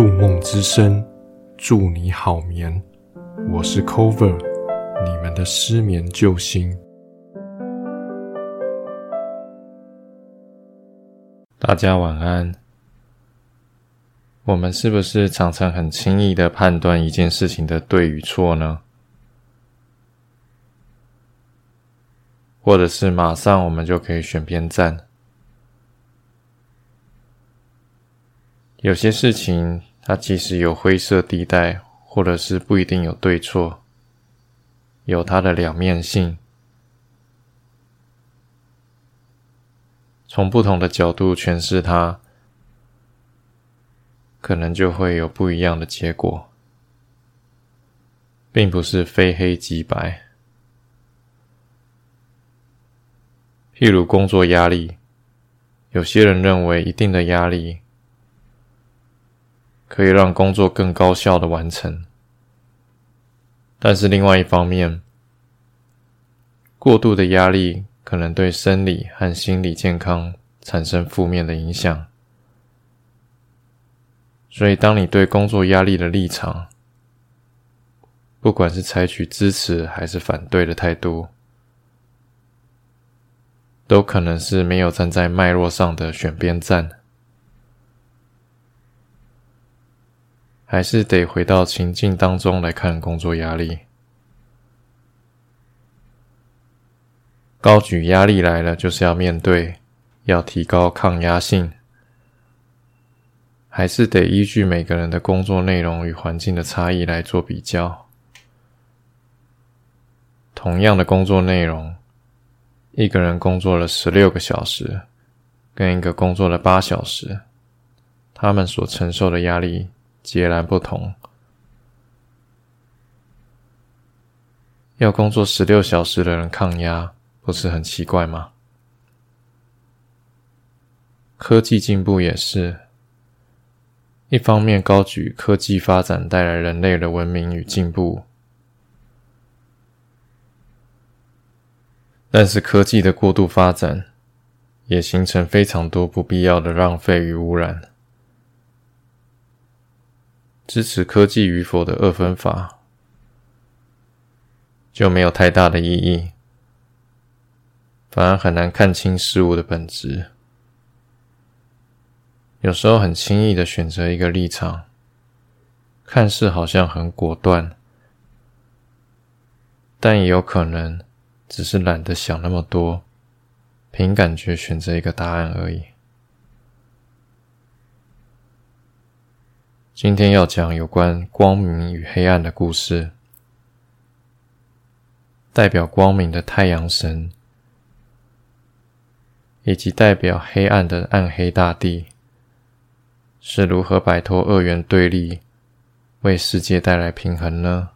入梦之声，祝你好眠。我是 Cover，你们的失眠救星。大家晚安。我们是不是常常很轻易的判断一件事情的对与错呢？或者是马上我们就可以选边站？有些事情，它其实有灰色地带，或者是不一定有对错，有它的两面性。从不同的角度诠释它，可能就会有不一样的结果，并不是非黑即白。譬如工作压力，有些人认为一定的压力。可以让工作更高效的完成，但是另外一方面，过度的压力可能对生理和心理健康产生负面的影响。所以，当你对工作压力的立场，不管是采取支持还是反对的态度，都可能是没有站在脉络上的选边站。还是得回到情境当中来看工作压力。高举压力来了，就是要面对，要提高抗压性。还是得依据每个人的工作内容与环境的差异来做比较。同样的工作内容，一个人工作了十六个小时，跟一个工作了八小时，他们所承受的压力。截然不同。要工作十六小时的人抗压，不是很奇怪吗？科技进步也是，一方面高举科技发展带来人类的文明与进步，但是科技的过度发展，也形成非常多不必要的浪费与污染。支持科技与否的二分法就没有太大的意义，反而很难看清事物的本质。有时候很轻易的选择一个立场，看似好像很果断，但也有可能只是懒得想那么多，凭感觉选择一个答案而已。今天要讲有关光明与黑暗的故事。代表光明的太阳神，以及代表黑暗的暗黑大地，是如何摆脱二元对立，为世界带来平衡呢？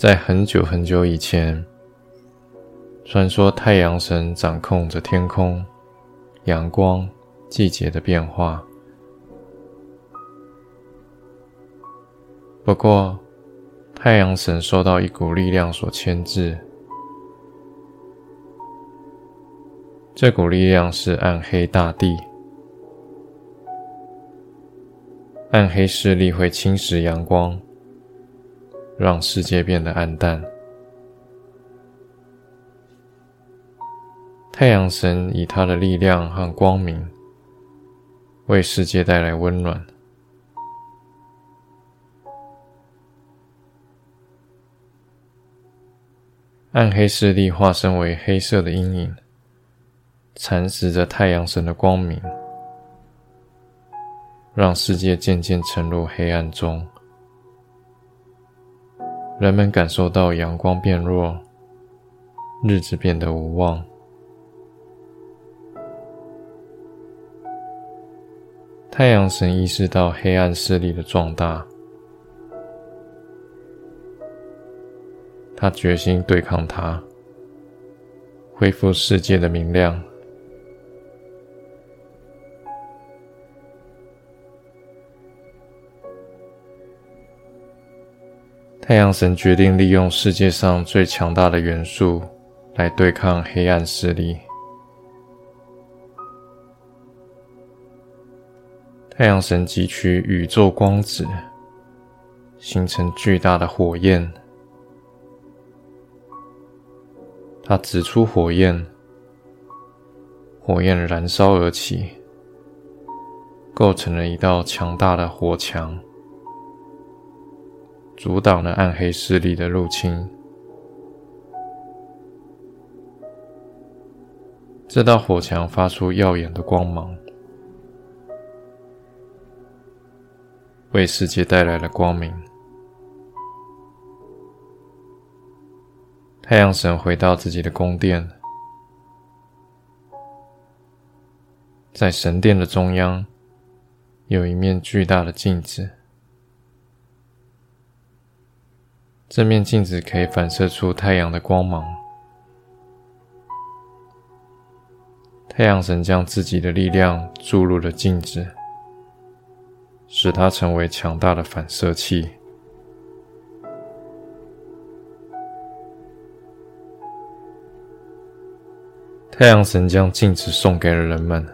在很久很久以前，传说太阳神掌控着天空、阳光、季节的变化。不过，太阳神受到一股力量所牵制，这股力量是暗黑大地。暗黑势力会侵蚀阳光。让世界变得暗淡。太阳神以他的力量和光明，为世界带来温暖。暗黑势力化身为黑色的阴影，蚕食着太阳神的光明。让世界渐渐沉入黑暗中。人们感受到阳光变弱，日子变得无望。太阳神意识到黑暗势力的壮大，他决心对抗它，恢复世界的明亮。太阳神决定利用世界上最强大的元素来对抗黑暗势力。太阳神汲取宇宙光子，形成巨大的火焰。他指出火焰，火焰燃烧而起，构成了一道强大的火墙，阻挡了暗黑势力的入侵。这道火墙发出耀眼的光芒。为世界带来了光明。太阳神回到自己的宫殿，在神殿的中央有一面巨大的镜子，这面镜子可以反射出太阳的光芒。太阳神将自己的力量注入了镜子。使它成为强大的反射器。太阳神将镜子送给了人们，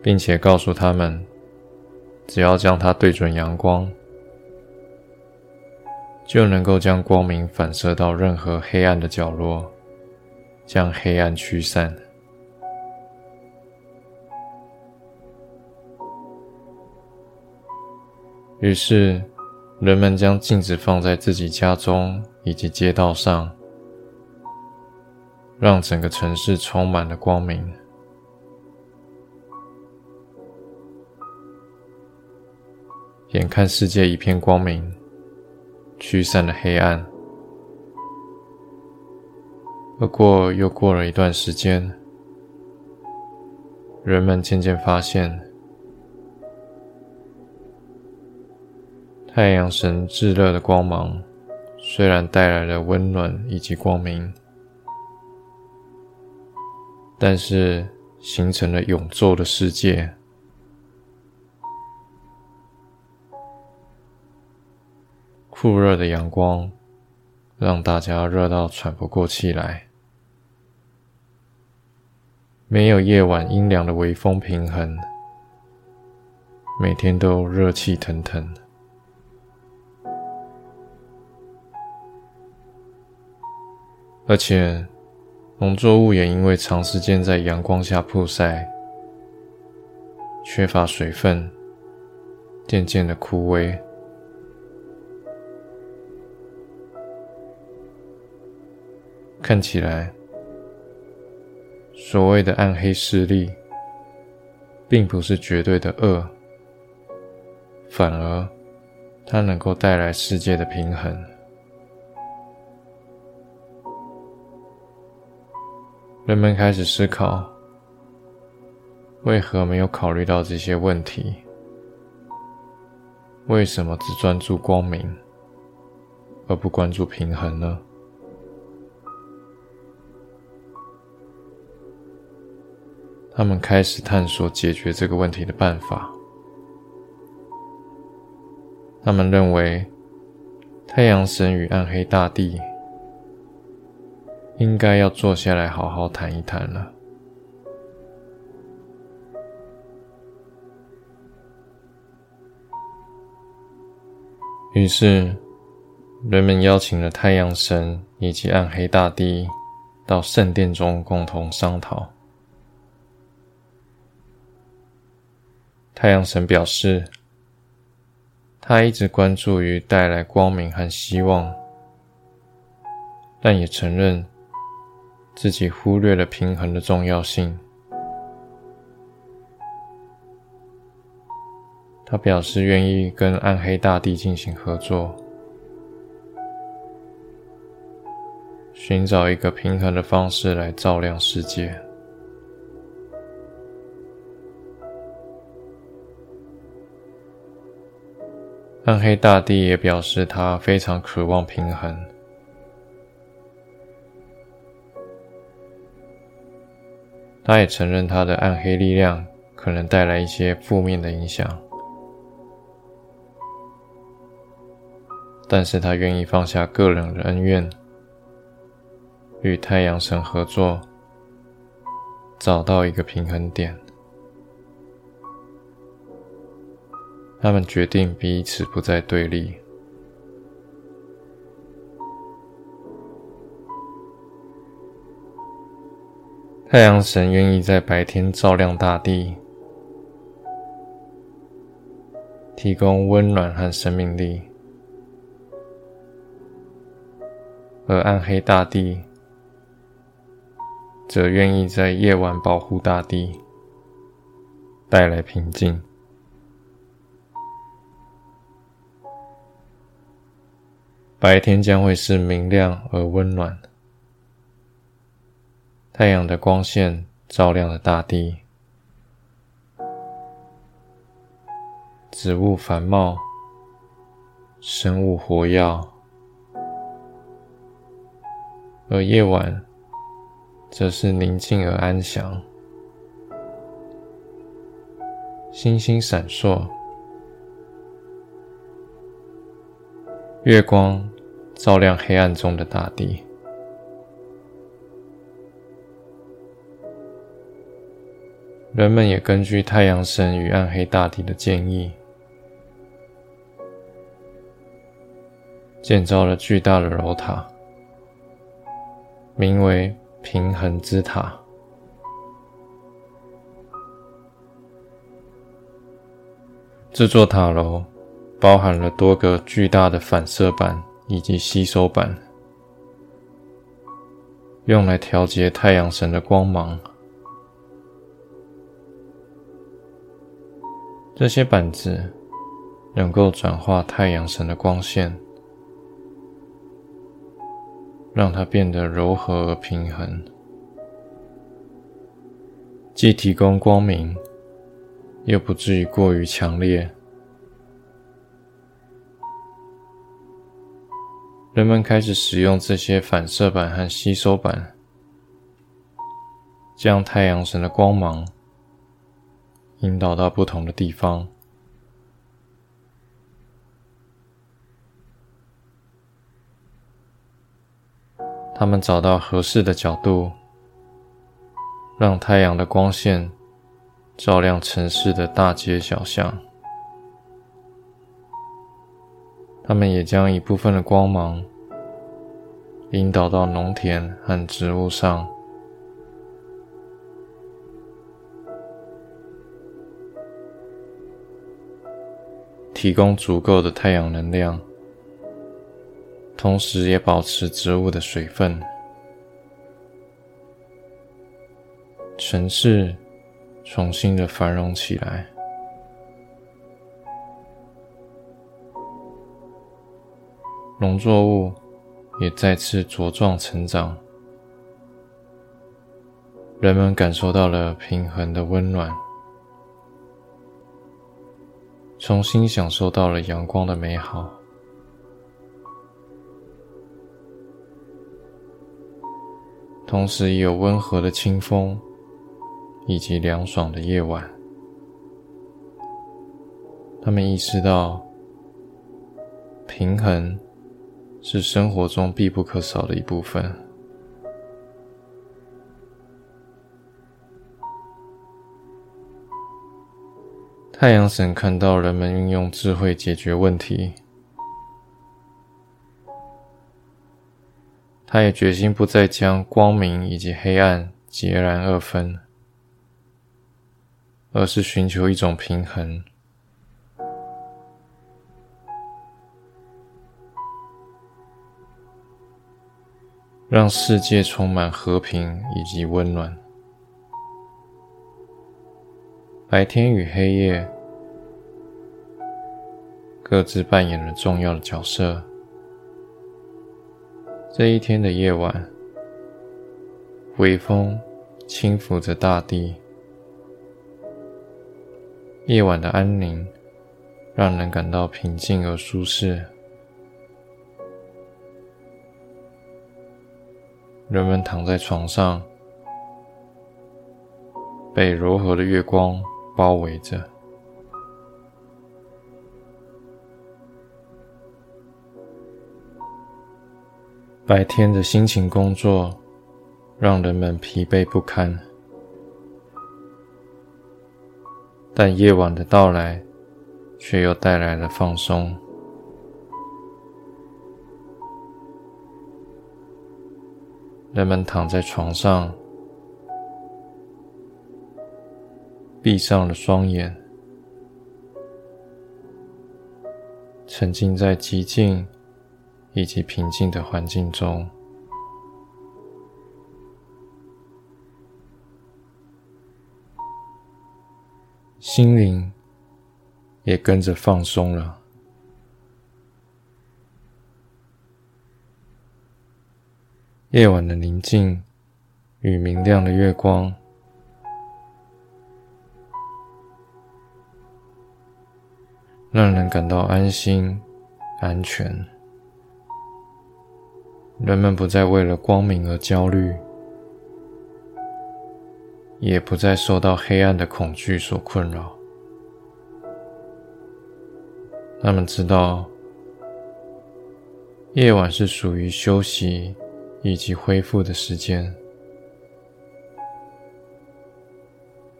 并且告诉他们，只要将它对准阳光，就能够将光明反射到任何黑暗的角落，将黑暗驱散。于是，人们将镜子放在自己家中以及街道上，让整个城市充满了光明。眼看世界一片光明，驱散了黑暗。不过，又过了一段时间，人们渐渐发现。太阳神炙热的光芒，虽然带来了温暖以及光明，但是形成了永昼的世界。酷热的阳光让大家热到喘不过气来，没有夜晚阴凉的微风平衡，每天都热气腾腾。而且，农作物也因为长时间在阳光下曝晒，缺乏水分，渐渐的枯萎。看起来，所谓的暗黑势力，并不是绝对的恶，反而它能够带来世界的平衡。人们开始思考：为何没有考虑到这些问题？为什么只专注光明，而不关注平衡呢？他们开始探索解决这个问题的办法。他们认为，太阳神与暗黑大地。应该要坐下来好好谈一谈了。于是，人们邀请了太阳神以及暗黑大帝到圣殿中共同商讨。太阳神表示，他一直关注于带来光明和希望，但也承认。自己忽略了平衡的重要性。他表示愿意跟暗黑大帝进行合作，寻找一个平衡的方式来照亮世界。暗黑大帝也表示他非常渴望平衡。他也承认他的暗黑力量可能带来一些负面的影响，但是他愿意放下个人的恩怨，与太阳神合作，找到一个平衡点。他们决定彼此不再对立。太阳神愿意在白天照亮大地，提供温暖和生命力；而暗黑大地则愿意在夜晚保护大地，带来平静。白天将会是明亮而温暖。太阳的光线照亮了大地，植物繁茂，生物活跃；而夜晚则是宁静而安详，星星闪烁，月光照亮黑暗中的大地。人们也根据太阳神与暗黑大帝的建议，建造了巨大的楼塔，名为平衡之塔。这座塔楼包含了多个巨大的反射板以及吸收板，用来调节太阳神的光芒。这些板子能够转化太阳神的光线，让它变得柔和而平衡，既提供光明，又不至于过于强烈。人们开始使用这些反射板和吸收板，将太阳神的光芒。引导到不同的地方，他们找到合适的角度，让太阳的光线照亮城市的大街小巷。他们也将一部分的光芒引导到农田和植物上。提供足够的太阳能量，同时也保持植物的水分。城市重新的繁荣起来，农作物也再次茁壮成长，人们感受到了平衡的温暖。重新享受到了阳光的美好，同时也有温和的清风以及凉爽的夜晚。他们意识到，平衡是生活中必不可少的一部分。太阳神看到人们运用智慧解决问题，他也决心不再将光明以及黑暗截然二分，而是寻求一种平衡，让世界充满和平以及温暖。白天与黑夜各自扮演了重要的角色。这一天的夜晚，微风轻拂着大地，夜晚的安宁让人感到平静而舒适。人们躺在床上，被柔和的月光包围着。白天的辛勤工作让人们疲惫不堪，但夜晚的到来却又带来了放松。人们躺在床上，闭上了双眼，沉浸在寂静以及平静的环境中，心灵也跟着放松了。夜晚的宁静与明亮的月光，让人感到安心、安全。人们不再为了光明而焦虑，也不再受到黑暗的恐惧所困扰。他们知道，夜晚是属于休息。以及恢复的时间，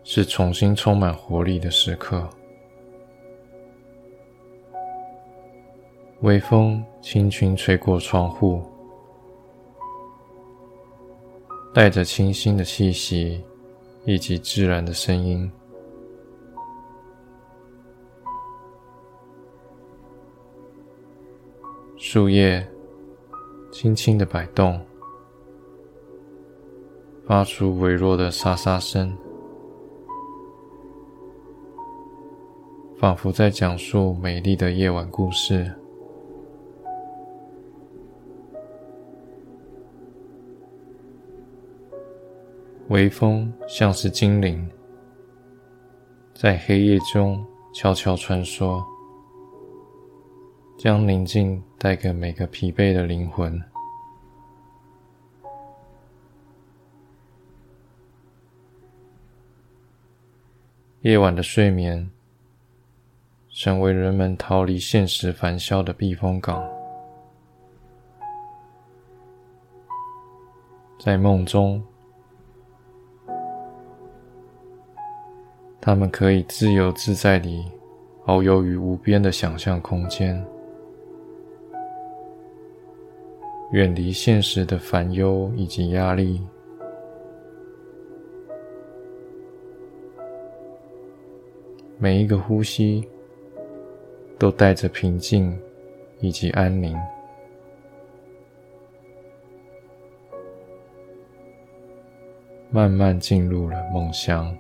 是重新充满活力的时刻。微风轻轻吹过窗户，带着清新的气息以及自然的声音，树叶轻轻的摆动。发出微弱的沙沙声，仿佛在讲述美丽的夜晚故事。微风像是精灵，在黑夜中悄悄穿梭，将宁静带给每个疲惫的灵魂。夜晚的睡眠，成为人们逃离现实烦嚣的避风港。在梦中，他们可以自由自在地遨游于无边的想象空间，远离现实的烦忧以及压力。每一个呼吸都带着平静以及安宁，慢慢进入了梦乡。